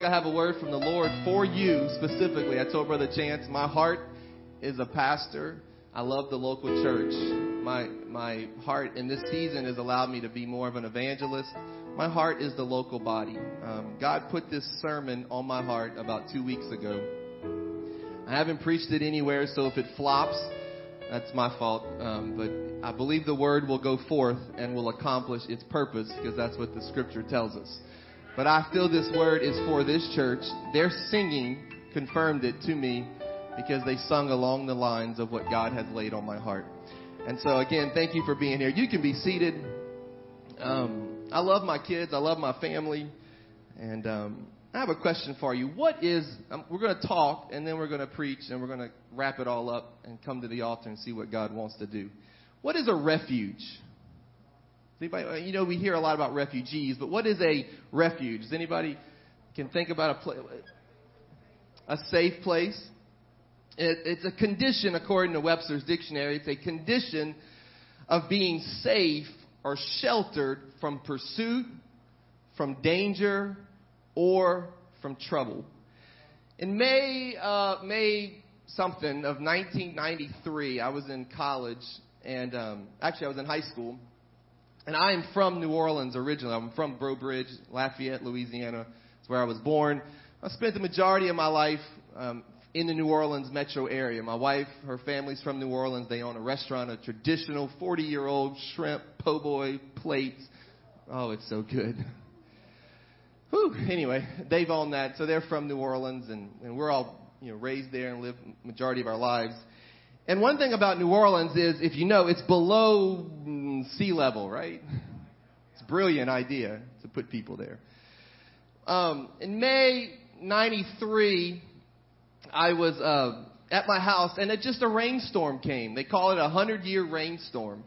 I have a word from the Lord for you specifically. I told Brother Chance, my heart is a pastor. I love the local church. My my heart in this season has allowed me to be more of an evangelist. My heart is the local body. Um, God put this sermon on my heart about two weeks ago. I haven't preached it anywhere, so if it flops, that's my fault. Um, but I believe the word will go forth and will accomplish its purpose because that's what the scripture tells us. But I feel this word is for this church. Their singing confirmed it to me because they sung along the lines of what God has laid on my heart. And so again, thank you for being here. You can be seated. Um, I love my kids. I love my family. And um, I have a question for you. What is, um, we're going to talk and then we're going to preach and we're going to wrap it all up and come to the altar and see what God wants to do. What is a refuge? Anybody, you know, we hear a lot about refugees, but what is a refuge? Does anybody can think about a place, a safe place? It, it's a condition, according to Webster's dictionary. It's a condition of being safe or sheltered from pursuit, from danger, or from trouble. In May, uh, May something of 1993, I was in college, and um, actually I was in high school and I am from New Orleans originally. I'm from Breaux Bridge, Lafayette, Louisiana. That's where I was born. I spent the majority of my life um, in the New Orleans metro area. My wife, her family's from New Orleans. They own a restaurant, a traditional 40 year old shrimp po' boy plates. Oh, it's so good. Whew. Anyway, they've owned that. So they're from New Orleans, and, and we're all you know raised there and live majority of our lives. And one thing about New Orleans is, if you know, it's below sea level, right? It's a brilliant idea to put people there. Um, in May 93, I was uh, at my house, and it just a rainstorm came. They call it a hundred year rainstorm.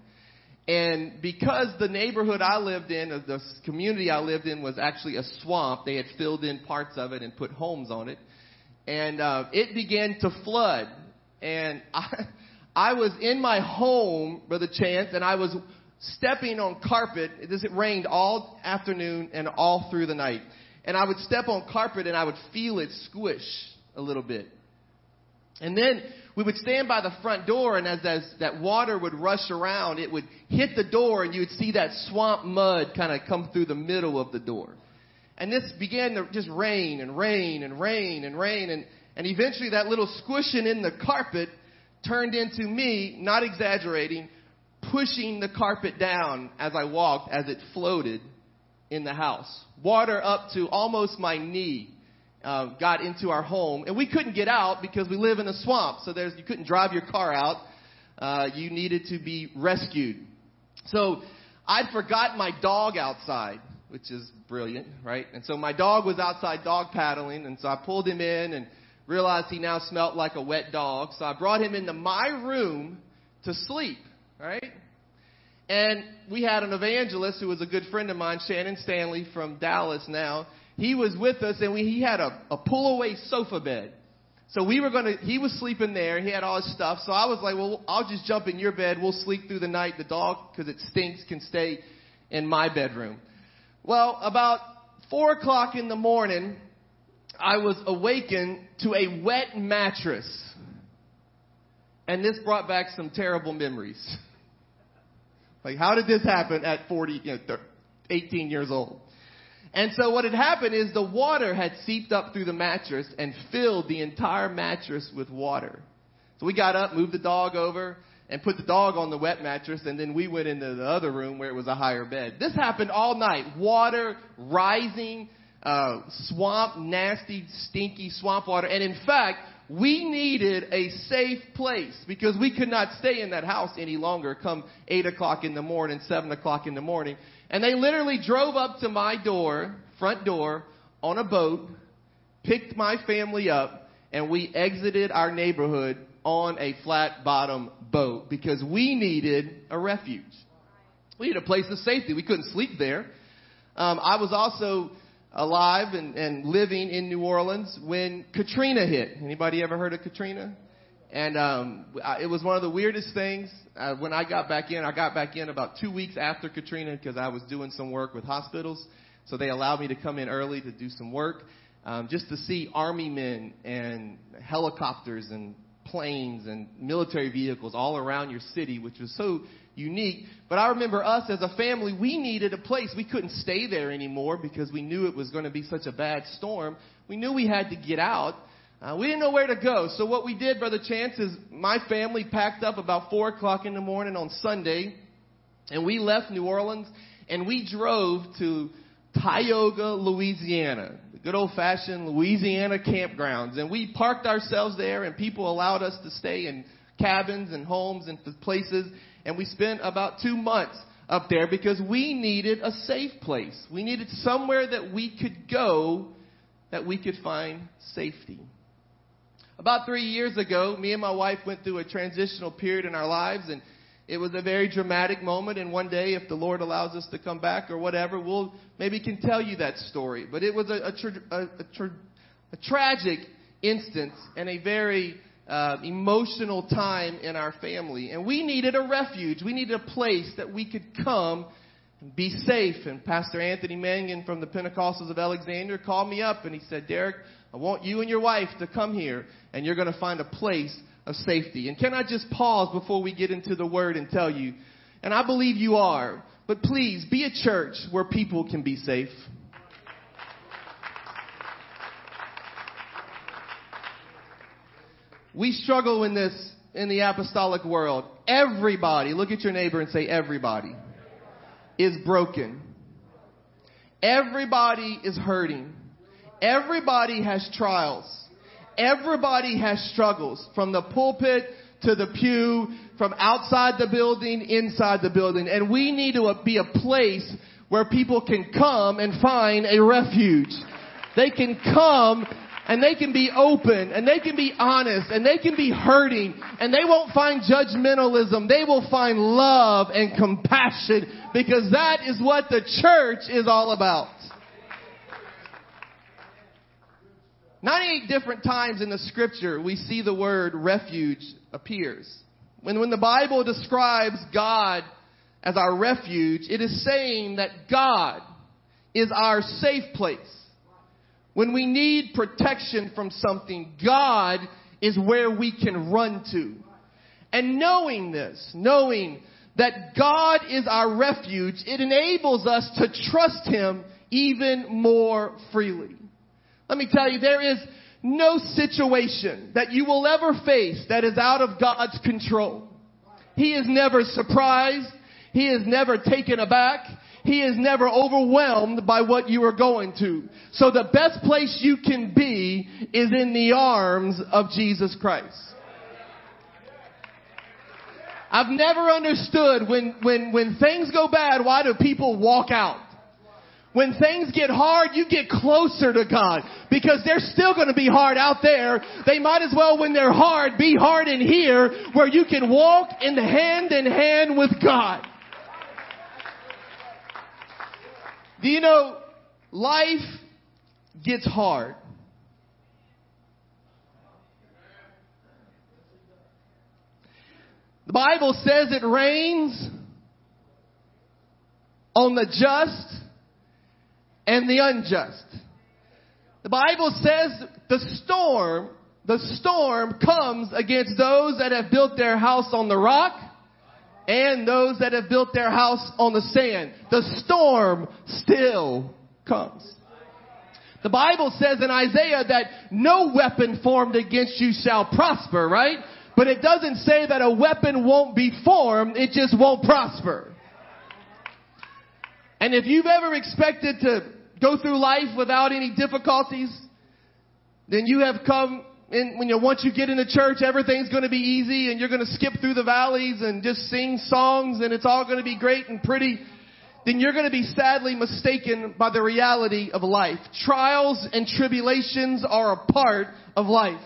And because the neighborhood I lived in, the community I lived in, was actually a swamp, they had filled in parts of it and put homes on it. And uh, it began to flood and I, I was in my home, Brother Chance, and I was stepping on carpet. This it rained all afternoon and all through the night. And I would step on carpet and I would feel it squish a little bit. And then we would stand by the front door, and as, as that water would rush around, it would hit the door, and you would see that swamp mud kind of come through the middle of the door. And this began to just rain and rain and rain and rain. And and eventually that little squishing in the carpet turned into me, not exaggerating, pushing the carpet down as I walked as it floated in the house. Water up to almost my knee uh, got into our home, and we couldn't get out because we live in a swamp. So there's you couldn't drive your car out. Uh, you needed to be rescued. So I'd forgot my dog outside, which is brilliant, right? And so my dog was outside dog paddling, and so I pulled him in and realized he now smelt like a wet dog. So I brought him into my room to sleep, right? And we had an evangelist who was a good friend of mine, Shannon Stanley from Dallas now. He was with us and we, he had a, a pull away sofa bed. So we were going to, he was sleeping there. He had all his stuff. So I was like, well, I'll just jump in your bed. We'll sleep through the night. The dog, because it stinks, can stay in my bedroom. Well, about four o'clock in the morning, I was awakened to a wet mattress. And this brought back some terrible memories. like, how did this happen at 40, you know, 18 years old? And so what had happened is the water had seeped up through the mattress and filled the entire mattress with water. So we got up, moved the dog over, and put the dog on the wet mattress, and then we went into the other room where it was a higher bed. This happened all night. Water rising uh, swamp, nasty, stinky swamp water. And in fact, we needed a safe place because we could not stay in that house any longer come 8 o'clock in the morning, 7 o'clock in the morning. And they literally drove up to my door, front door, on a boat, picked my family up, and we exited our neighborhood on a flat bottom boat because we needed a refuge. We needed a place of safety. We couldn't sleep there. Um, I was also alive and, and living in New Orleans when Katrina hit. Anybody ever heard of Katrina? And um, I, it was one of the weirdest things. Uh, when I got back in, I got back in about two weeks after Katrina because I was doing some work with hospitals. So they allowed me to come in early to do some work. um, just to see army men and helicopters and planes and military vehicles all around your city, which was so unique. But I remember us as a family, we needed a place. We couldn't stay there anymore because we knew it was going to be such a bad storm. We knew we had to get out. Uh, we didn't know where to go. So what we did, Brother Chance, is my family packed up about 4 o'clock in the morning on Sunday, and we left New Orleans, and we drove to Tioga, Louisiana good old fashioned Louisiana campgrounds. And we parked ourselves there and people allowed us to stay in cabins and homes and places. And we spent about two months up there because we needed a safe place. We needed somewhere that we could go that we could find safety. About three years ago, me and my wife went through a transitional period in our lives and it was a very dramatic moment, and one day, if the Lord allows us to come back or whatever, we'll maybe can tell you that story. But it was a, a, tra- a, a, tra- a tragic instance and a very uh, emotional time in our family, and we needed a refuge. We needed a place that we could come and be safe. And Pastor Anthony Mangun from the Pentecostals of Alexandria called me up and he said, Derek, I want you and your wife to come here, and you're going to find a place of safety. And can I just pause before we get into the word and tell you, and I believe you are, but please be a church where people can be safe. We struggle in this in the apostolic world. Everybody, look at your neighbor and say everybody is broken. Everybody is hurting. Everybody has trials. Everybody has struggles from the pulpit to the pew, from outside the building, inside the building. And we need to be a place where people can come and find a refuge. They can come and they can be open and they can be honest and they can be hurting and they won't find judgmentalism. They will find love and compassion because that is what the church is all about. 98 different times in the scripture we see the word refuge appears. When, when the Bible describes God as our refuge, it is saying that God is our safe place. When we need protection from something, God is where we can run to. And knowing this, knowing that God is our refuge, it enables us to trust Him even more freely. Let me tell you, there is no situation that you will ever face that is out of God's control. He is never surprised. He is never taken aback. He is never overwhelmed by what you are going to. So the best place you can be is in the arms of Jesus Christ. I've never understood when, when, when things go bad, why do people walk out? When things get hard, you get closer to God because they're still going to be hard out there. They might as well, when they're hard, be hard in here where you can walk in hand in hand with God. Do you know, life gets hard. The Bible says it rains on the just and the unjust. The Bible says the storm, the storm comes against those that have built their house on the rock and those that have built their house on the sand. The storm still comes. The Bible says in Isaiah that no weapon formed against you shall prosper, right? But it doesn't say that a weapon won't be formed, it just won't prosper. And if you've ever expected to go through life without any difficulties, then you have come in, when you, once you get into church, everything's going to be easy and you're going to skip through the valleys and just sing songs and it's all going to be great and pretty. Then you're going to be sadly mistaken by the reality of life. Trials and tribulations are a part of life.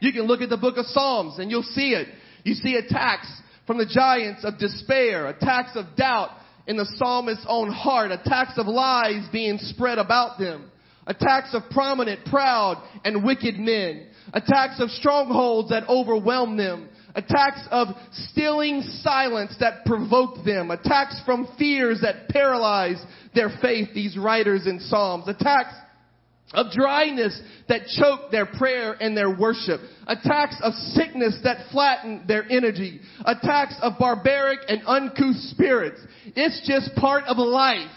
You can look at the book of Psalms and you'll see it. You see attacks from the giants of despair, attacks of doubt, in the psalmist's own heart, attacks of lies being spread about them, attacks of prominent, proud, and wicked men, attacks of strongholds that overwhelm them, attacks of stealing silence that provoke them, attacks from fears that paralyze their faith, these writers in Psalms, attacks of dryness that choke their prayer and their worship, attacks of sickness that flatten their energy, attacks of barbaric and uncouth spirits. It's just part of life.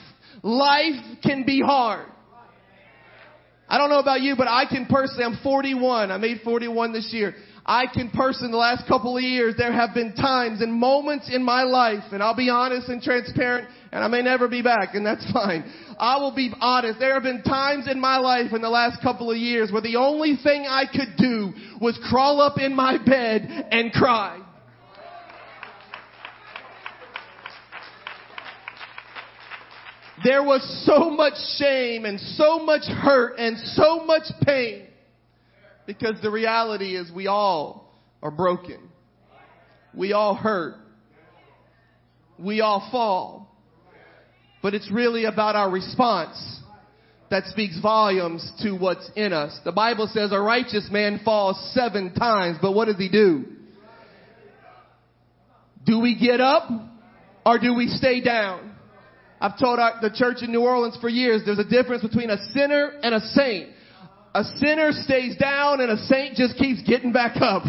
Life can be hard. I don't know about you, but I can personally, I'm 41. I made 41 this year. I can personally, the last couple of years, there have been times and moments in my life, and I'll be honest and transparent, and I may never be back, and that's fine. I will be honest. There have been times in my life in the last couple of years where the only thing I could do was crawl up in my bed and cry. There was so much shame and so much hurt and so much pain because the reality is we all are broken. We all hurt. We all fall. But it's really about our response that speaks volumes to what's in us. The Bible says a righteous man falls seven times, but what does he do? Do we get up or do we stay down? I've told our, the church in New Orleans for years, there's a difference between a sinner and a saint. A sinner stays down and a saint just keeps getting back up.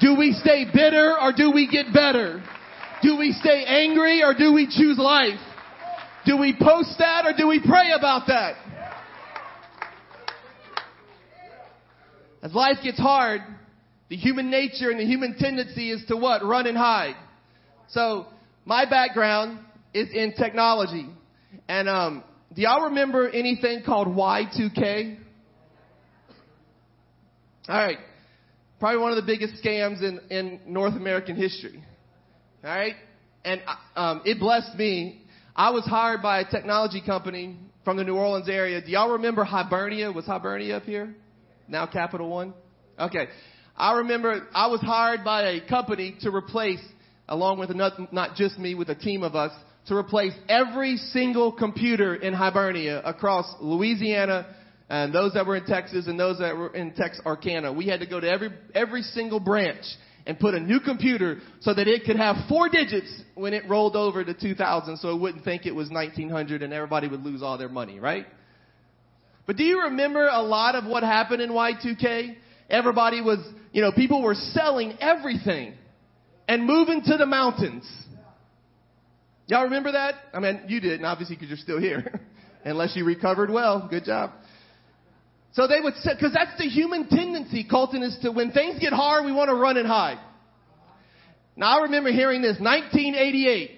Do we stay bitter or do we get better? Do we stay angry or do we choose life? Do we post that or do we pray about that? As life gets hard, the human nature and the human tendency is to what? Run and hide. So, my background is in technology. And um, do y'all remember anything called Y2K? All right. Probably one of the biggest scams in, in North American history. All right. And uh, um, it blessed me. I was hired by a technology company from the New Orleans area. Do y'all remember Hibernia? Was Hibernia up here? Now Capital One? Okay. I remember I was hired by a company to replace, along with another, not just me, with a team of us, to replace every single computer in Hibernia across Louisiana and those that were in Texas and those that were in Texarkana. We had to go to every, every single branch and put a new computer so that it could have four digits when it rolled over to 2000 so it wouldn't think it was 1900 and everybody would lose all their money, right? But do you remember a lot of what happened in Y2K? Everybody was, you know, people were selling everything and moving to the mountains. Y'all remember that? I mean, you didn't, obviously, because you're still here. Unless you recovered well. Good job. So they would say, because that's the human tendency, Colton, is to when things get hard, we want to run and hide. Now I remember hearing this, 1988.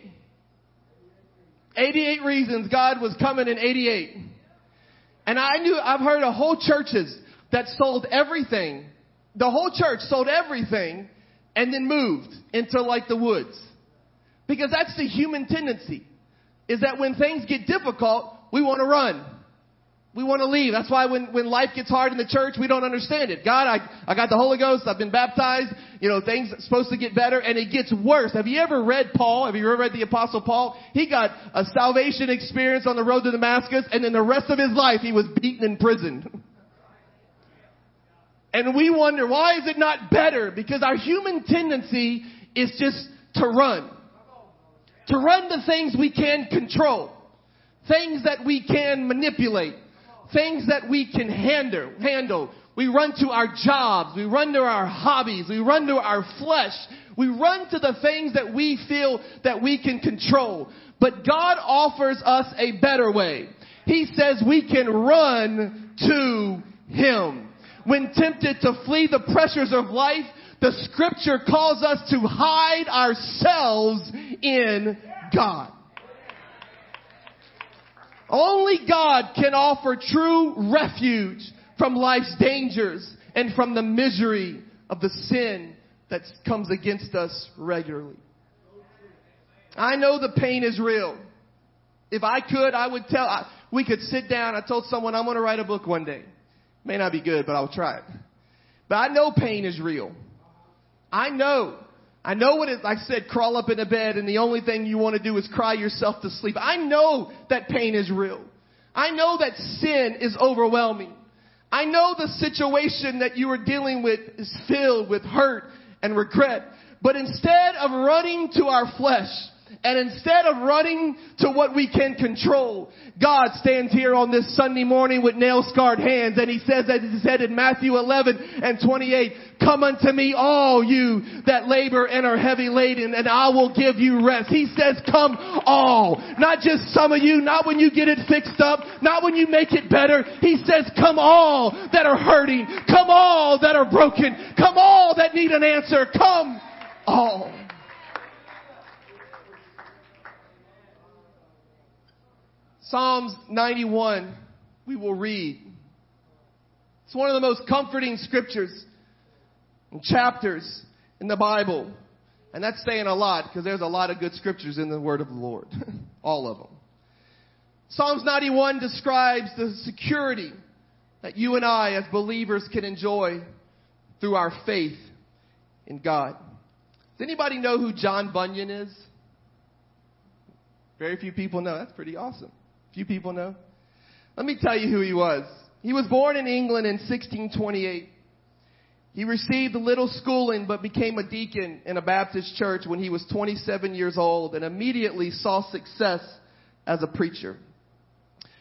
88 reasons God was coming in 88. And I knew, I've heard of whole churches that sold everything. The whole church sold everything and then moved into like the woods. Because that's the human tendency. Is that when things get difficult, we want to run. We want to leave. That's why when, when life gets hard in the church, we don't understand it. God, I, I got the Holy Ghost. I've been baptized. You know, things supposed to get better and it gets worse. Have you ever read Paul? Have you ever read the apostle Paul? He got a salvation experience on the road to Damascus and then the rest of his life he was beaten in prison. And we wonder, why is it not better? Because our human tendency is just to run to run the things we can control, things that we can manipulate, things that we can handle, handle. We run to our jobs, we run to our hobbies, we run to our flesh, we run to the things that we feel that we can control. But God offers us a better way. He says we can run to Him. When tempted to flee the pressures of life, the scripture calls us to hide ourselves in God. Only God can offer true refuge from life's dangers and from the misery of the sin that comes against us regularly. I know the pain is real. If I could, I would tell, I, we could sit down. I told someone I'm going to write a book one day. May not be good, but I'll try it. But I know pain is real. I know. I know what it, I said, crawl up in a bed and the only thing you want to do is cry yourself to sleep. I know that pain is real. I know that sin is overwhelming. I know the situation that you are dealing with is filled with hurt and regret. But instead of running to our flesh And instead of running to what we can control, God stands here on this Sunday morning with nail scarred hands and he says, as he said in Matthew 11 and 28, come unto me all you that labor and are heavy laden and I will give you rest. He says, come all. Not just some of you, not when you get it fixed up, not when you make it better. He says, come all that are hurting. Come all that are broken. Come all that need an answer. Come all. Psalms 91, we will read. It's one of the most comforting scriptures and chapters in the Bible. And that's saying a lot because there's a lot of good scriptures in the Word of the Lord. All of them. Psalms 91 describes the security that you and I as believers can enjoy through our faith in God. Does anybody know who John Bunyan is? Very few people know. That's pretty awesome. Few people know. Let me tell you who he was. He was born in England in 1628. He received a little schooling but became a deacon in a Baptist church when he was 27 years old and immediately saw success as a preacher.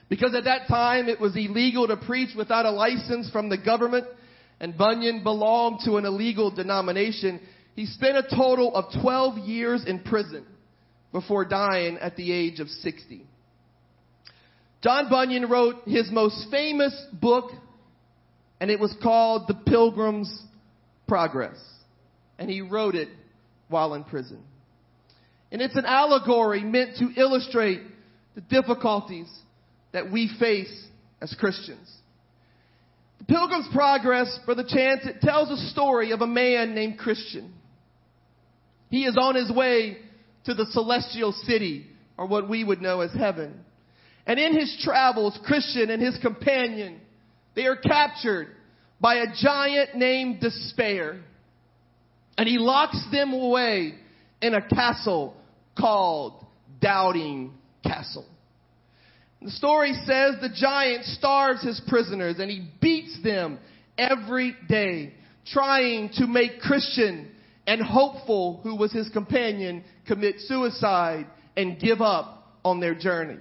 Because at that time it was illegal to preach without a license from the government and Bunyan belonged to an illegal denomination, he spent a total of 12 years in prison before dying at the age of 60. John Bunyan wrote his most famous book, and it was called The Pilgrim's Progress. And he wrote it while in prison. And it's an allegory meant to illustrate the difficulties that we face as Christians. The Pilgrim's Progress, Brother Chance, it tells a story of a man named Christian. He is on his way to the celestial city, or what we would know as heaven. And in his travels, Christian and his companion, they are captured by a giant named Despair. And he locks them away in a castle called Doubting Castle. The story says the giant starves his prisoners and he beats them every day, trying to make Christian and Hopeful, who was his companion, commit suicide and give up on their journey.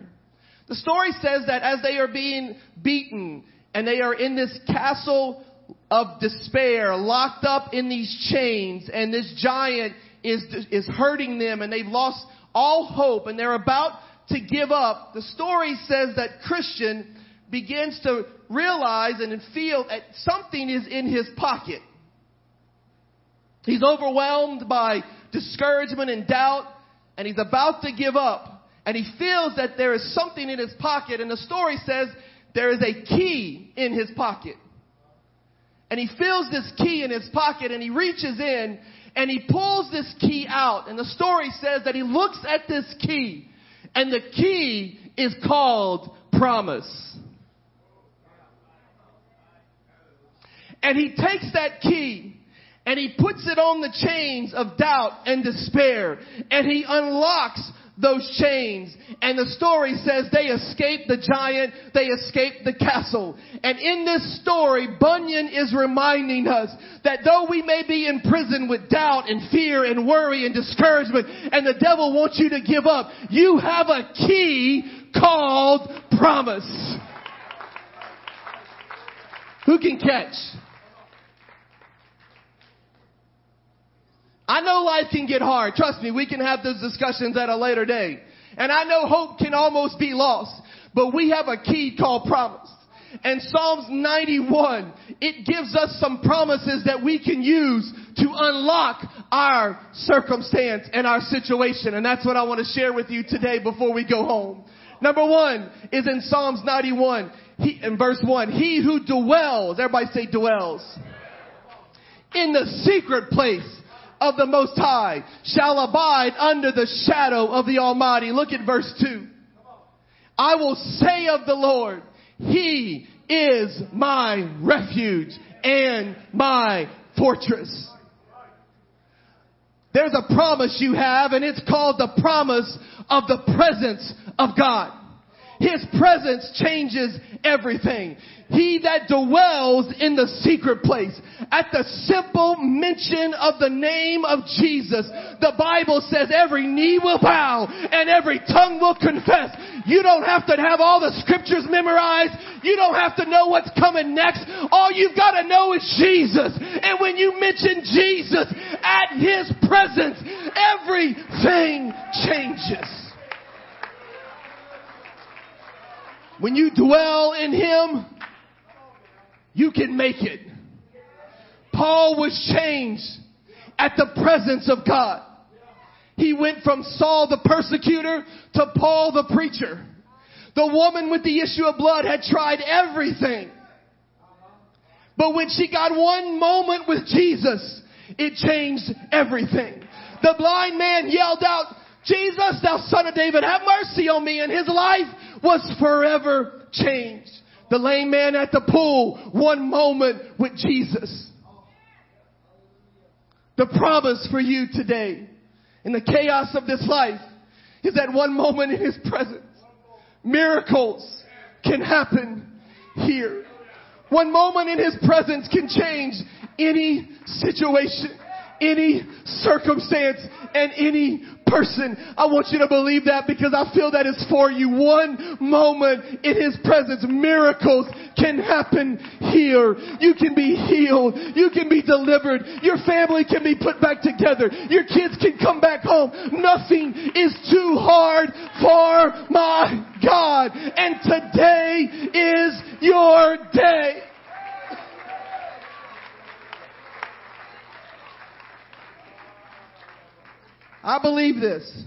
The story says that as they are being beaten and they are in this castle of despair, locked up in these chains, and this giant is, is hurting them and they've lost all hope and they're about to give up, the story says that Christian begins to realize and feel that something is in his pocket. He's overwhelmed by discouragement and doubt, and he's about to give up. And he feels that there is something in his pocket, and the story says there is a key in his pocket. And he feels this key in his pocket, and he reaches in, and he pulls this key out, and the story says that he looks at this key, and the key is called promise. And he takes that key and he puts it on the chains of doubt and despair and he unlocks those chains. And the story says they escaped the giant, they escaped the castle. And in this story, Bunyan is reminding us that though we may be in prison with doubt and fear and worry and discouragement, and the devil wants you to give up, you have a key called promise. Who can catch? I know life can get hard. Trust me, we can have those discussions at a later day. And I know hope can almost be lost, but we have a key called promise. And Psalms 91, it gives us some promises that we can use to unlock our circumstance and our situation. And that's what I want to share with you today before we go home. Number one is in Psalms 91, he, in verse 1. He who dwells, everybody say dwells, in the secret place of the Most High shall abide under the shadow of the Almighty. Look at verse 2. I will say of the Lord, He is my refuge and my fortress. There's a promise you have and it's called the promise of the presence of God. His presence changes everything. He that dwells in the secret place. At the simple mention of the name of Jesus, the Bible says every knee will bow and every tongue will confess. You don't have to have all the scriptures memorized. You don't have to know what's coming next. All you've got to know is Jesus. And when you mention Jesus at His presence, everything changes. When you dwell in Him, you can make it. Paul was changed at the presence of God. He went from Saul the persecutor to Paul the preacher. The woman with the issue of blood had tried everything. But when she got one moment with Jesus, it changed everything. The blind man yelled out, Jesus, thou son of David, have mercy on me. And his life was forever changed. The lame man at the pool, one moment with Jesus. The promise for you today in the chaos of this life is that one moment in his presence, miracles can happen here. One moment in his presence can change any situation, any circumstance, and any person. I want you to believe that because I feel that it's for you. One moment in His presence, miracles can happen here. You can be healed. You can be delivered. Your family can be put back together. Your kids can come back home. Nothing is too hard for my God. And today is your day. I believe this.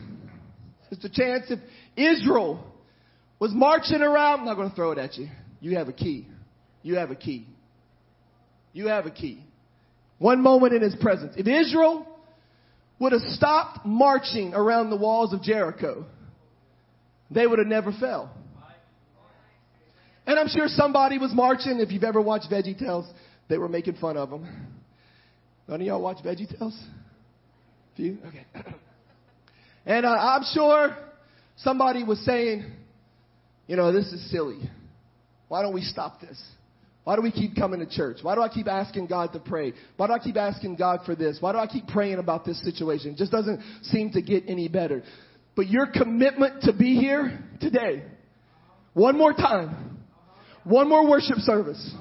It's a chance if Israel was marching around, I'm not going to throw it at you. You have a key. You have a key. You have a key. One moment in his presence. If Israel would have stopped marching around the walls of Jericho, they would have never fell. And I'm sure somebody was marching. If you've ever watched Veggie Tales, they were making fun of them. None of y'all watch Veggie Tales? Few? Okay. And uh, I'm sure somebody was saying, you know, this is silly. Why don't we stop this? Why do we keep coming to church? Why do I keep asking God to pray? Why do I keep asking God for this? Why do I keep praying about this situation? It just doesn't seem to get any better. But your commitment to be here today, one more time, one more worship service,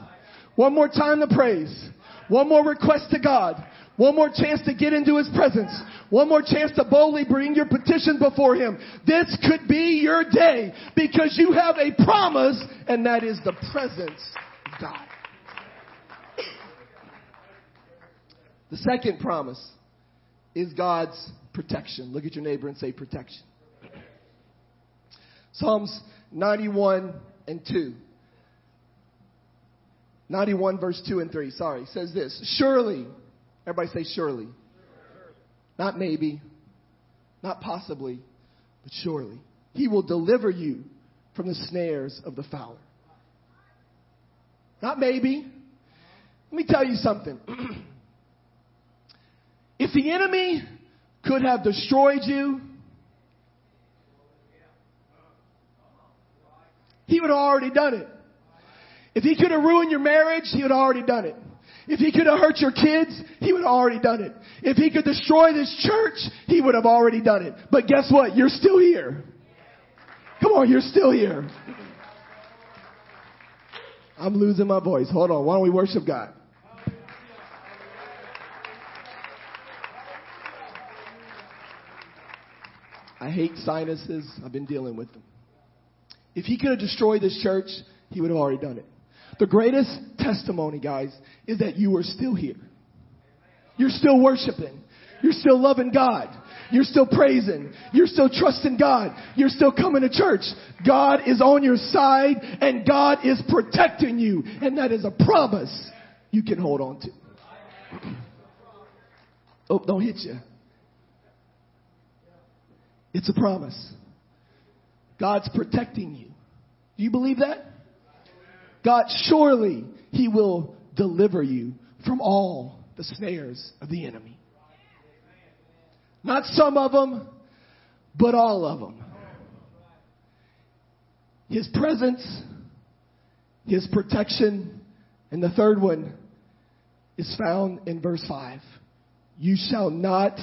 one more time to praise, one more request to God, one more chance to get into His presence. One more chance to boldly bring your petition before Him. This could be your day because you have a promise and that is the presence of God. The second promise is God's protection. Look at your neighbor and say protection. Psalms 91 and 2. 91 verse 2 and 3, sorry, says this. Surely Everybody say surely. Not maybe, not possibly, but surely. He will deliver you from the snares of the fowler. Not maybe. Let me tell you something. if the enemy could have destroyed you, he would have already done it. If he could have ruined your marriage, he would have already done it. If he could have hurt your kids, he would have already done it. If he could destroy this church, he would have already done it. But guess what? You're still here. Come on, you're still here. I'm losing my voice. Hold on. Why don't we worship God? I hate sinuses. I've been dealing with them. If he could have destroyed this church, he would have already done it. The greatest testimony, guys, is that you are still here. You're still worshiping. You're still loving God. You're still praising. You're still trusting God. You're still coming to church. God is on your side and God is protecting you. And that is a promise you can hold on to. oh, don't hit you. It's a promise. God's protecting you. Do you believe that? God, surely He will deliver you from all the snares of the enemy. Not some of them, but all of them. His presence, His protection, and the third one is found in verse 5. You shall not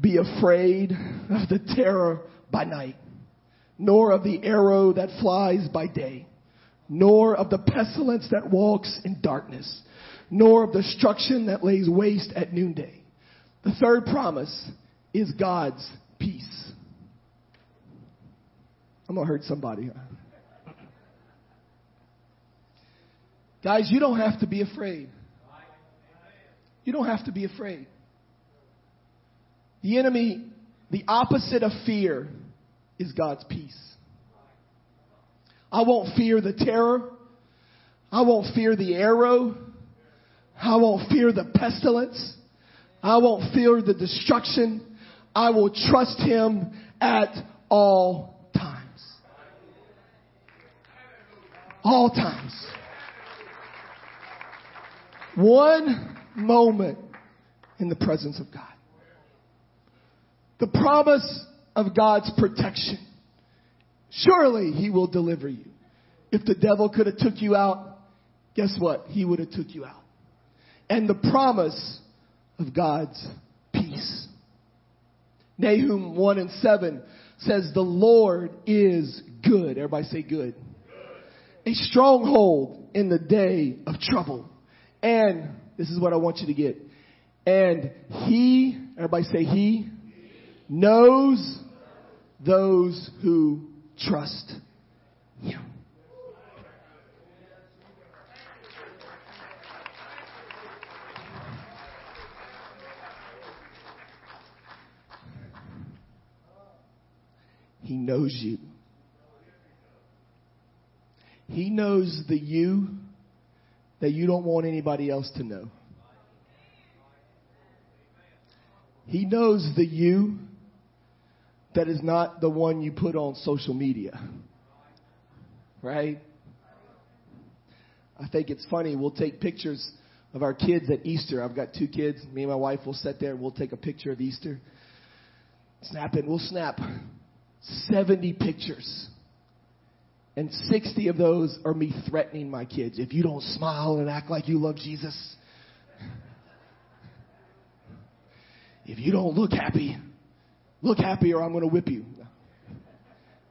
be afraid of the terror by night, nor of the arrow that flies by day, nor of the pestilence that walks in darkness, nor of destruction that lays waste at noonday. The third promise is God's peace. I'm going to hurt somebody. Guys, you don't have to be afraid. You don't have to be afraid. The enemy, the opposite of fear, is God's peace. I won't fear the terror. I won't fear the arrow. I won't fear the pestilence. I won't fear the destruction. I will trust him at all times. All times. One moment in the presence of God. The promise of God's protection. Surely he will deliver you. If the devil could have took you out, guess what? He would have took you out. And the promise of God's peace. Nahum 1 and 7 says, The Lord is good. Everybody say good. A stronghold in the day of trouble. And this is what I want you to get. And he, everybody say he, knows those who trust him. He knows you. He knows the you that you don't want anybody else to know. He knows the you that is not the one you put on social media. Right? I think it's funny. We'll take pictures of our kids at Easter. I've got two kids. Me and my wife will sit there and we'll take a picture of Easter. Snap it. We'll snap 70 pictures. And 60 of those are me threatening my kids. If you don't smile and act like you love Jesus, if you don't look happy, look happy or I'm going to whip you.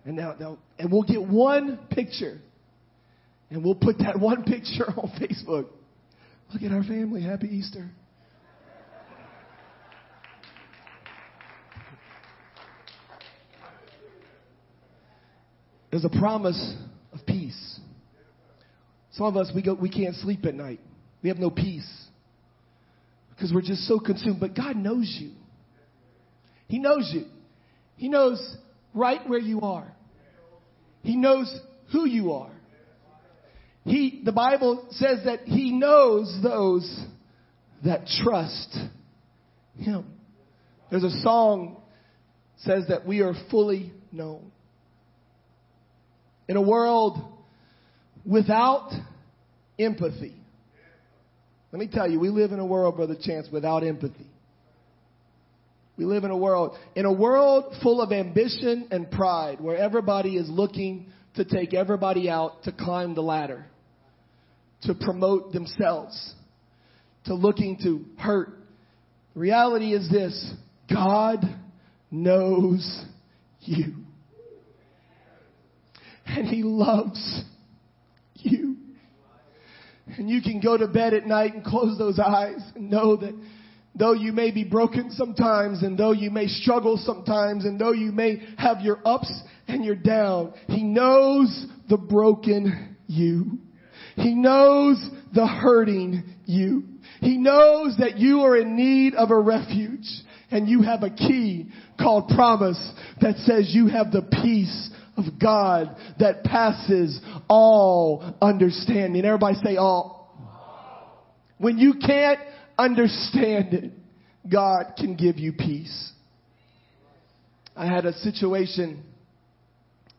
And now, now, and we'll get one picture and we'll put that one picture on Facebook. Look at our family. Happy Easter. There's a promise of peace. Some of us, we, go, we can't sleep at night. We have no peace because we're just so consumed. But God knows you. He knows you. He knows right where you are. He knows who you are. He, the Bible says that He knows those that trust Him. There's a song says that we are fully known. In a world without empathy. Let me tell you, we live in a world, Brother Chance, without empathy. We live in a world, in a world full of ambition and pride, where everybody is looking to take everybody out to climb the ladder, to promote themselves, to looking to hurt. The reality is this God knows you and He loves you. And you can go to bed at night and close those eyes and know that though you may be broken sometimes and though you may struggle sometimes and though you may have your ups and your down, He knows the broken you. He knows the hurting you. He knows that you are in need of a refuge and you have a key called promise that says you have the peace of God that passes all understanding. Everybody say all. When you can't understand it, God can give you peace. I had a situation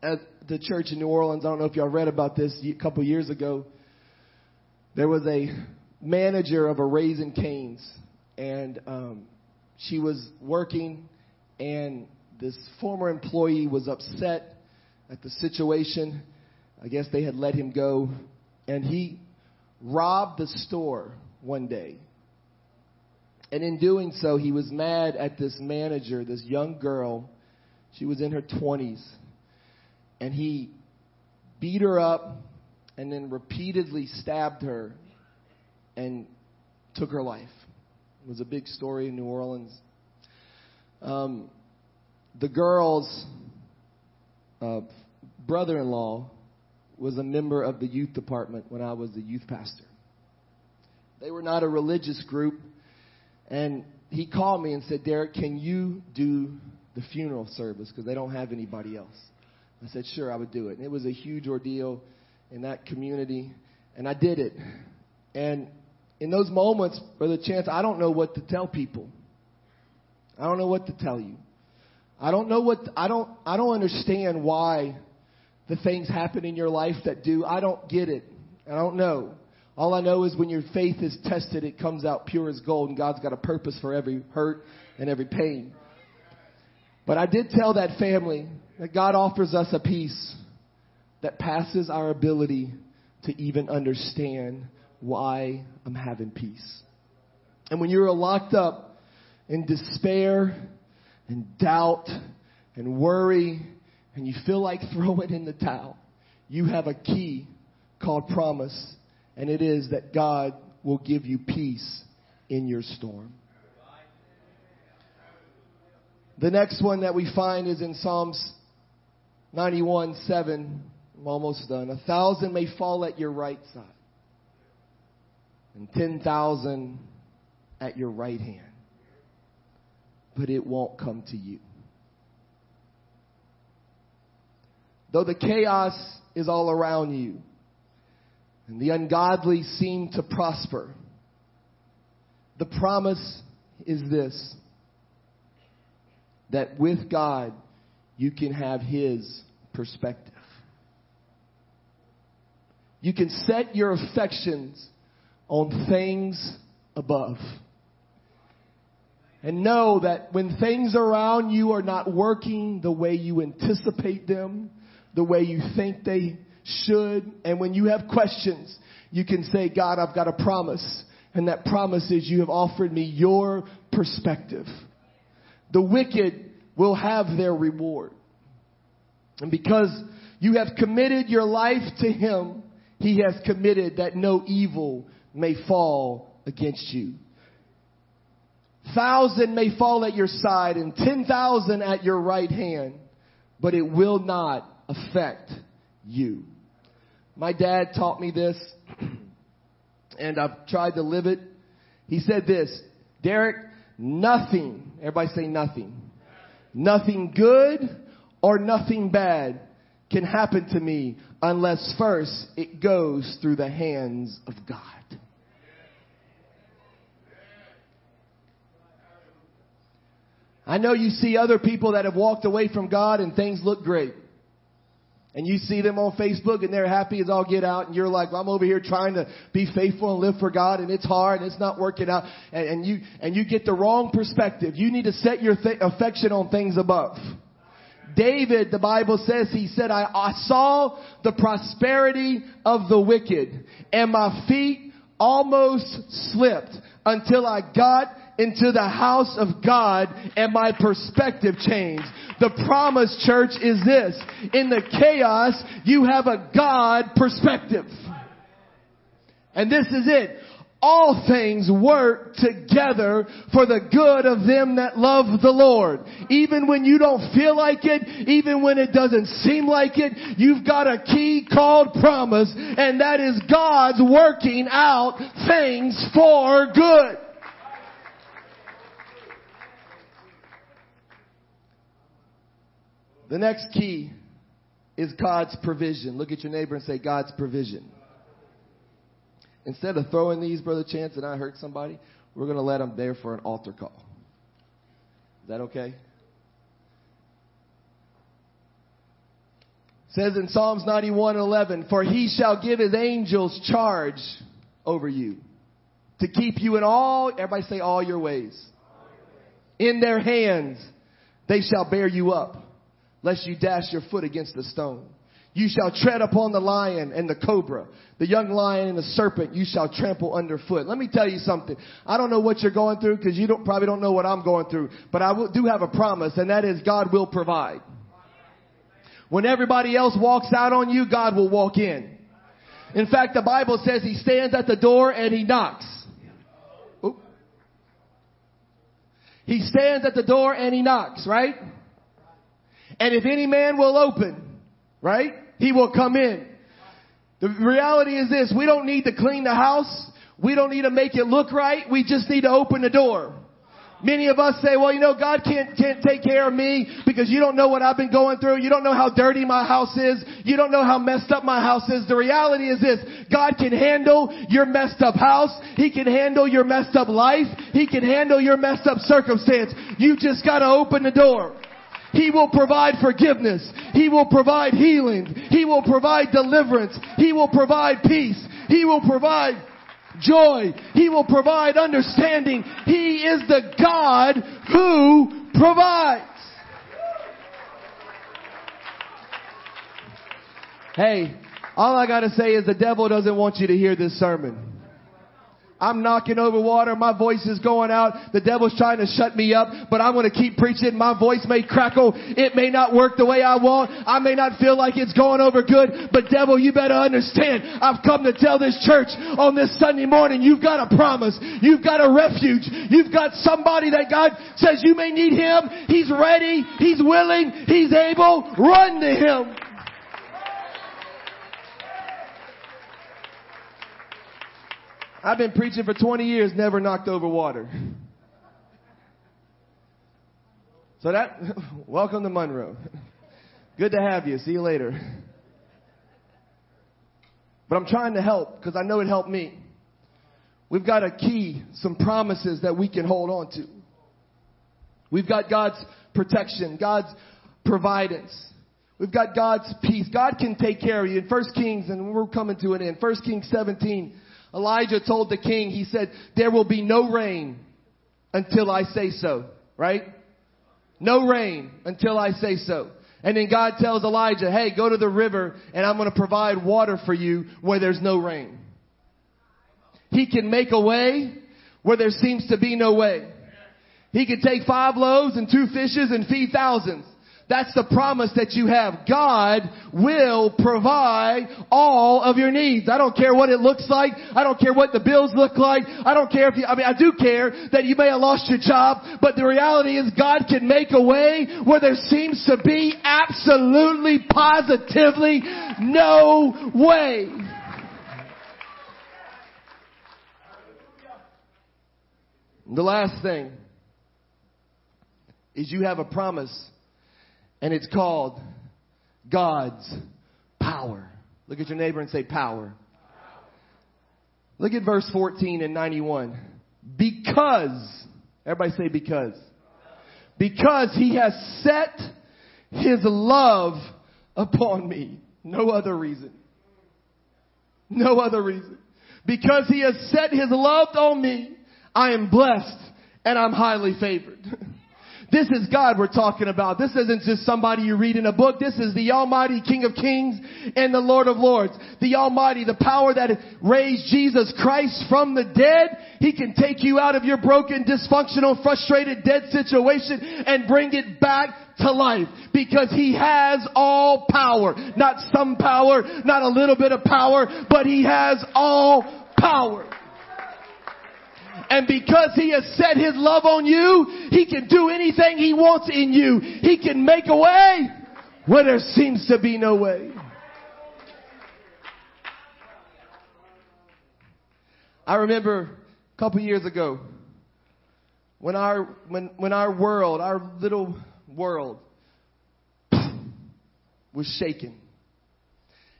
at the church in New Orleans. I don't know if y'all read about this a couple years ago. There was a manager of a Raising Cane's, and um, she was working, and this former employee was upset at the situation I guess they had let him go, and he robbed the store one day. And in doing so, he was mad at this manager, this young girl. She was in her 20s. And he beat her up and then repeatedly stabbed her and took her life. It was a big story in New Orleans. Um, the girl's uh, brother in law was a member of the youth department when I was the youth pastor. They were not a religious group, and he called me and said, Derek, can you do the funeral service? Because they don't have anybody else. I said, sure, I would do it. And it was a huge ordeal in that community, and I did it. And in those moments, Brother Chance, I don't know what to tell people. I don't know what to tell you. I don't know what I don't I don't understand why the things happen in your life that do. I don't get it. I don't know. All I know is when your faith is tested, it comes out pure as gold, and God's got a purpose for every hurt and every pain. But I did tell that family that God offers us a peace that passes our ability to even understand why I'm having peace. And when you're locked up in despair and doubt and worry and you feel like throwing in the towel, you have a key called promise, and it is that God will give you peace in your storm. The next one that we find is in Psalms 91 7. I'm almost done. A thousand may fall at your right side, and 10,000 at your right hand, but it won't come to you. Though the chaos is all around you, and the ungodly seem to prosper, the promise is this that with God, you can have His perspective. You can set your affections on things above. And know that when things around you are not working the way you anticipate them, the way you think they should, and when you have questions, you can say, God, I've got a promise. And that promise is you have offered me your perspective. The wicked will have their reward. And because you have committed your life to Him, He has committed that no evil may fall against you. Thousand may fall at your side and ten thousand at your right hand, but it will not affect you. My dad taught me this, and I've tried to live it. He said this, Derek, nothing, everybody say nothing, nothing good or nothing bad can happen to me unless first it goes through the hands of God. I know you see other people that have walked away from God and things look great. And you see them on Facebook and they're happy as all get out and you're like, well, I'm over here trying to be faithful and live for God and it's hard and it's not working out and, and you, and you get the wrong perspective. You need to set your th- affection on things above. David, the Bible says, he said, I, I saw the prosperity of the wicked and my feet almost slipped until I got into the house of God and my perspective changed. The promise, church, is this. In the chaos, you have a God perspective. And this is it all things work together for the good of them that love the Lord. Even when you don't feel like it, even when it doesn't seem like it, you've got a key called promise, and that is God's working out things for good. The next key is God's provision. Look at your neighbor and say, God's provision. Instead of throwing these, Brother Chance, and I hurt somebody, we're going to let them there for an altar call. Is that okay? It says in Psalms 91 and 11, For he shall give his angels charge over you to keep you in all, everybody say all your ways. In their hands they shall bear you up, lest you dash your foot against a stone. You shall tread upon the lion and the cobra, the young lion and the serpent you shall trample underfoot. Let me tell you something. I don't know what you're going through because you don't, probably don't know what I'm going through, but I will, do have a promise and that is God will provide. When everybody else walks out on you, God will walk in. In fact, the Bible says he stands at the door and he knocks. Oop. He stands at the door and he knocks, right? And if any man will open, right? He will come in. The reality is this, we don't need to clean the house. We don't need to make it look right. We just need to open the door. Many of us say, well, you know, God can't, can't take care of me because you don't know what I've been going through. You don't know how dirty my house is. You don't know how messed up my house is. The reality is this, God can handle your messed up house. He can handle your messed up life. He can handle your messed up circumstance. You just gotta open the door. He will provide forgiveness. He will provide healing. He will provide deliverance. He will provide peace. He will provide joy. He will provide understanding. He is the God who provides. Hey, all I gotta say is the devil doesn't want you to hear this sermon. I'm knocking over water. My voice is going out. The devil's trying to shut me up, but I'm going to keep preaching. My voice may crackle. It may not work the way I want. I may not feel like it's going over good, but devil, you better understand. I've come to tell this church on this Sunday morning, you've got a promise. You've got a refuge. You've got somebody that God says you may need him. He's ready. He's willing. He's able. Run to him. I've been preaching for 20 years, never knocked over water. So that, welcome to Monroe. Good to have you. See you later. But I'm trying to help because I know it helped me. We've got a key, some promises that we can hold on to. We've got God's protection, God's providence. We've got God's peace. God can take care of you. In 1 Kings, and we're coming to an end, 1 Kings 17, Elijah told the king, he said, there will be no rain until I say so, right? No rain until I say so. And then God tells Elijah, hey, go to the river and I'm going to provide water for you where there's no rain. He can make a way where there seems to be no way. He can take five loaves and two fishes and feed thousands. That's the promise that you have. God will provide all of your needs. I don't care what it looks like. I don't care what the bills look like. I don't care if you, I mean, I do care that you may have lost your job, but the reality is God can make a way where there seems to be absolutely, positively no way. The last thing is you have a promise and it's called God's power. Look at your neighbor and say power. Look at verse 14 and 91. Because, everybody say because. Because he has set his love upon me. No other reason. No other reason. Because he has set his love on me, I am blessed and I'm highly favored. This is God we're talking about. This isn't just somebody you read in a book. This is the Almighty King of Kings and the Lord of Lords. The Almighty, the power that raised Jesus Christ from the dead. He can take you out of your broken, dysfunctional, frustrated, dead situation and bring it back to life because he has all power. Not some power, not a little bit of power, but he has all power. And because He has set His love on you, He can do anything He wants in you. He can make a way where there seems to be no way. I remember a couple years ago when our when when our world, our little world was shaken.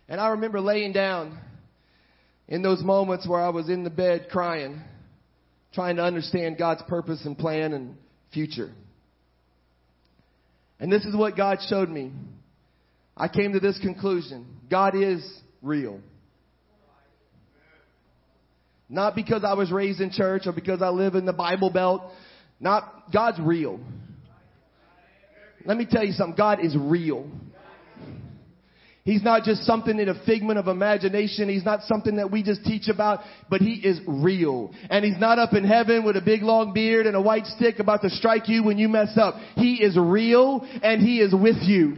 And I remember laying down in those moments where I was in the bed crying trying to understand God's purpose and plan and future. And this is what God showed me. I came to this conclusion. God is real. Not because I was raised in church or because I live in the Bible Belt. Not, God's real. Let me tell you something. God is real. He's not just something in a figment of imagination. He's not something that we just teach about, but he is real. And he's not up in heaven with a big long beard and a white stick about to strike you when you mess up. He is real and he is with you.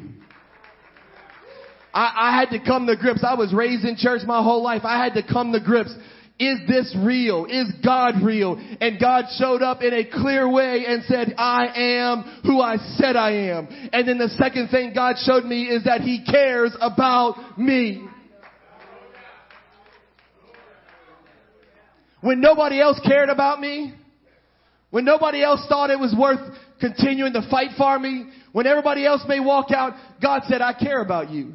I, I had to come to grips. I was raised in church my whole life. I had to come to grips. Is this real? Is God real? And God showed up in a clear way and said, I am who I said I am. And then the second thing God showed me is that He cares about me. When nobody else cared about me, when nobody else thought it was worth continuing to fight for me, when everybody else may walk out, God said, I care about you.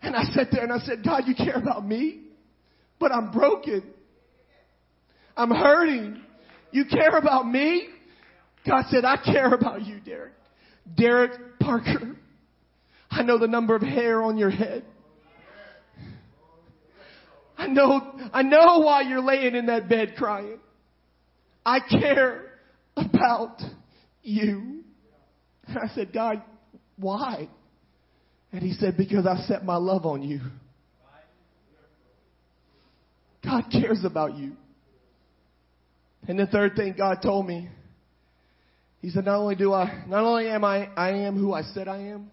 And I sat there and I said, God, you care about me? But I'm broken. I'm hurting. You care about me? God said, I care about you, Derek. Derek Parker. I know the number of hair on your head. I know, I know why you're laying in that bed crying. I care about you. And I said, God, why? And he said, because I set my love on you. God cares about you. And the third thing God told me, He said, not only do I, not only am I, I am who I said I am,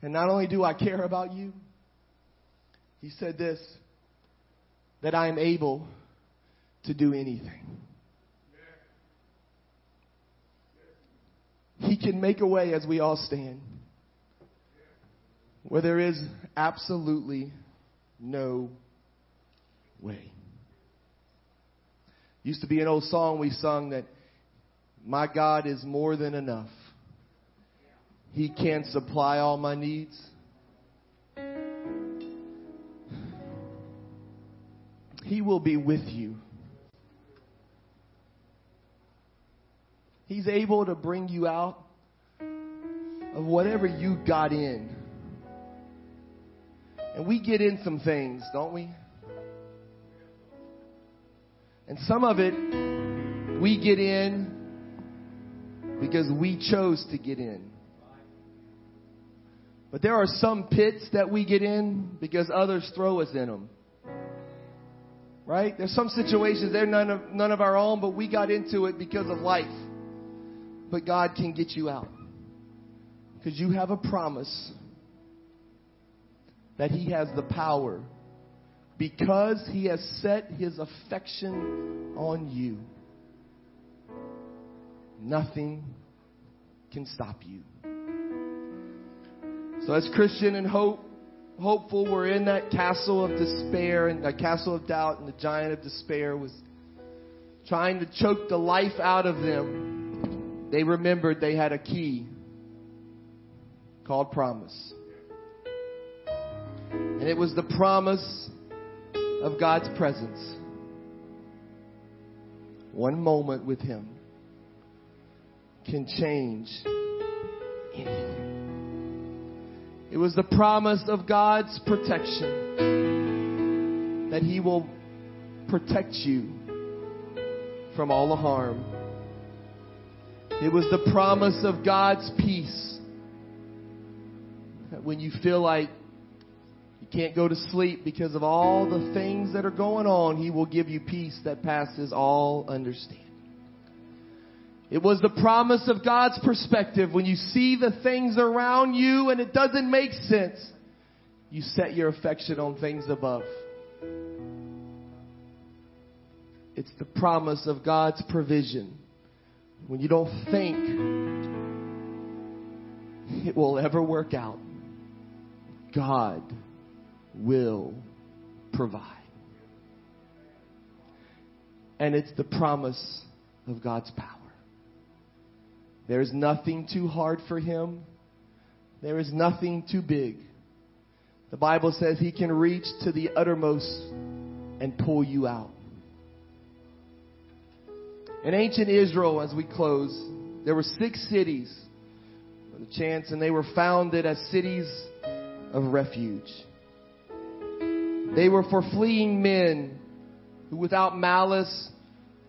and not only do I care about you, He said this, that I am able to do anything. He can make a way as we all stand where there is absolutely no way. Used to be an old song we sung that my God is more than enough. He can supply all my needs. He will be with you. He's able to bring you out of whatever you got in. And we get in some things, don't we? And some of it we get in because we chose to get in. But there are some pits that we get in because others throw us in them. Right? There's some situations they're none of none of our own, but we got into it because of life. But God can get you out. Because you have a promise that He has the power because he has set his affection on you, nothing can stop you. So as Christian and hope, hopeful, we're in that castle of despair and that castle of doubt, and the giant of despair was trying to choke the life out of them. They remembered they had a key called promise. And it was the promise of God's presence. One moment with Him can change anything. It was the promise of God's protection that He will protect you from all the harm. It was the promise of God's peace that when you feel like can't go to sleep because of all the things that are going on, He will give you peace that passes all understanding. It was the promise of God's perspective. When you see the things around you and it doesn't make sense, you set your affection on things above. It's the promise of God's provision. When you don't think it will ever work out, God will provide. And it's the promise of God's power. There's nothing too hard for Him. There is nothing too big. The Bible says He can reach to the uttermost and pull you out. In ancient Israel, as we close, there were six cities, the chance, and they were founded as cities of refuge. They were for fleeing men who, without malice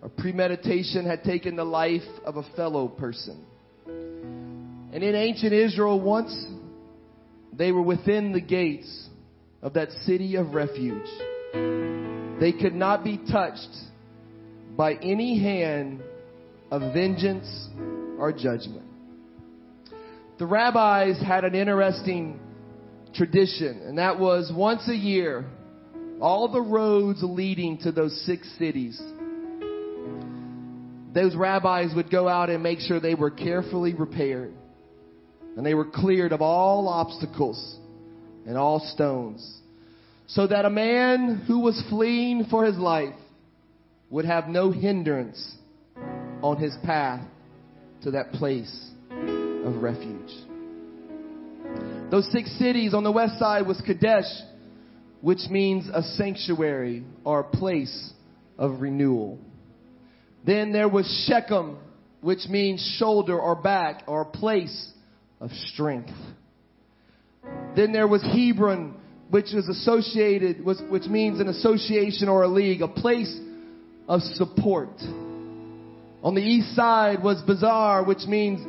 or premeditation, had taken the life of a fellow person. And in ancient Israel, once they were within the gates of that city of refuge. They could not be touched by any hand of vengeance or judgment. The rabbis had an interesting tradition, and that was once a year, all the roads leading to those six cities, those rabbis would go out and make sure they were carefully repaired and they were cleared of all obstacles and all stones so that a man who was fleeing for his life would have no hindrance on his path to that place of refuge. Those six cities on the west side was Kadesh, which means a sanctuary or a place of renewal. Then there was Shechem, which means shoulder or back or place of strength. Then there was Hebron, which is associated, which means an association or a league, a place of support. On the east side was Bezer, which means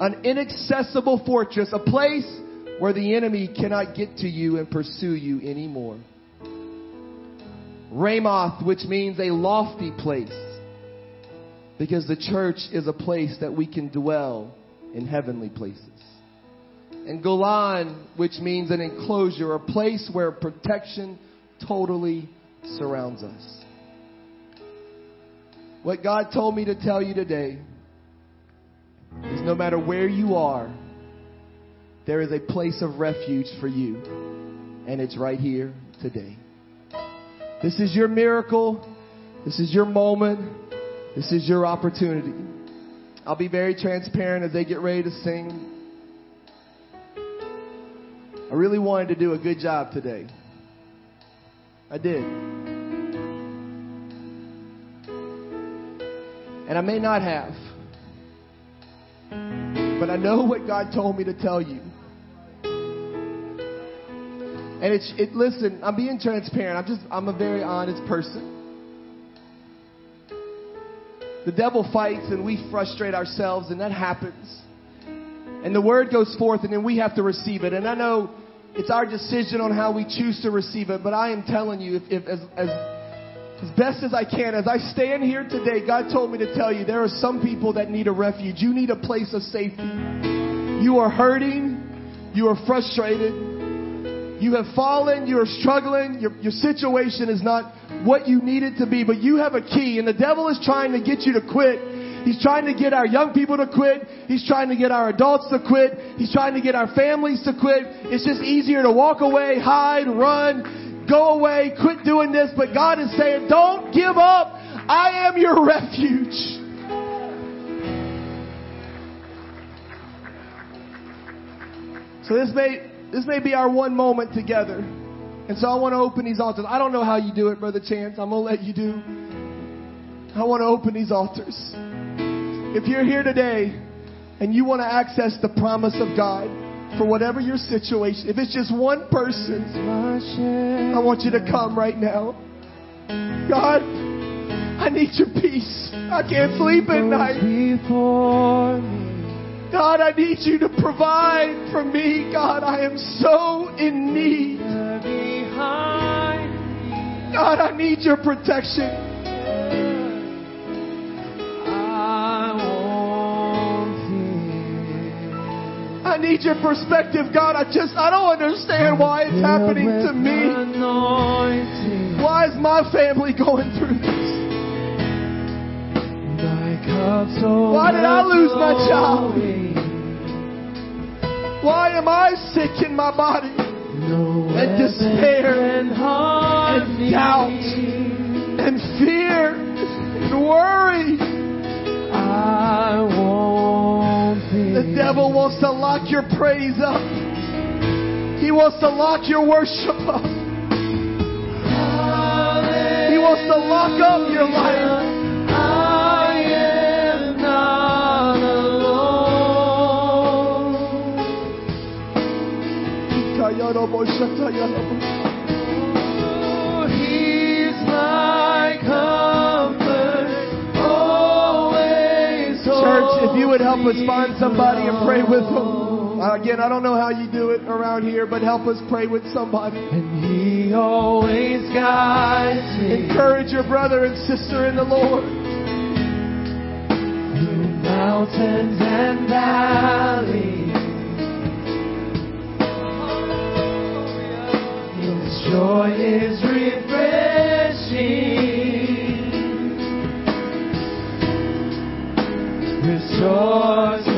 an inaccessible fortress, a place where the enemy cannot get to you and pursue you anymore. Ramoth, which means a lofty place, because the church is a place that we can dwell in heavenly places. And Golan, which means an enclosure, a place where protection totally surrounds us. What God told me to tell you today is no matter where you are, there is a place of refuge for you. And it's right here today. This is your miracle. This is your moment. This is your opportunity. I'll be very transparent as they get ready to sing. I really wanted to do a good job today. I did. And I may not have. But I know what God told me to tell you. And it's, it, listen, I'm being transparent. I'm just, I'm a very honest person. The devil fights and we frustrate ourselves and that happens. And the word goes forth and then we have to receive it. And I know it's our decision on how we choose to receive it, but I am telling you, if, if as, as, as best as I can, as I stand here today, God told me to tell you there are some people that need a refuge. You need a place of safety. You are hurting. You are frustrated. You have fallen, you're struggling, your, your situation is not what you need it to be, but you have a key, and the devil is trying to get you to quit. He's trying to get our young people to quit. He's trying to get our adults to quit. He's trying to get our families to quit. It's just easier to walk away, hide, run, go away, quit doing this. But God is saying, don't give up. I am your refuge. So this may this may be our one moment together. And so I want to open these altars. I don't know how you do it, Brother Chance. I'm going to let you do. I want to open these altars. If you're here today and you want to access the promise of God for whatever your situation, if it's just one person, I want you to come right now. God, I need your peace. I can't sleep at night. God, I need you to provide for me. God, I am so in need. God, I need your protection. I need your perspective, God. I just, I don't understand why it's happening to me. Why is my family going through this? Why did I lose my job? Why am I sick in my body? And despair and doubt and fear and worry. I won't The devil wants to lock your praise up. He wants to lock your worship up. He wants to lock up your life. Church, if you would help us find somebody and pray with them. Again, I don't know how you do it around here, but help us pray with somebody. And He always guides me Encourage your brother and sister in the Lord. through mountains and valleys. Joy is refreshing, restores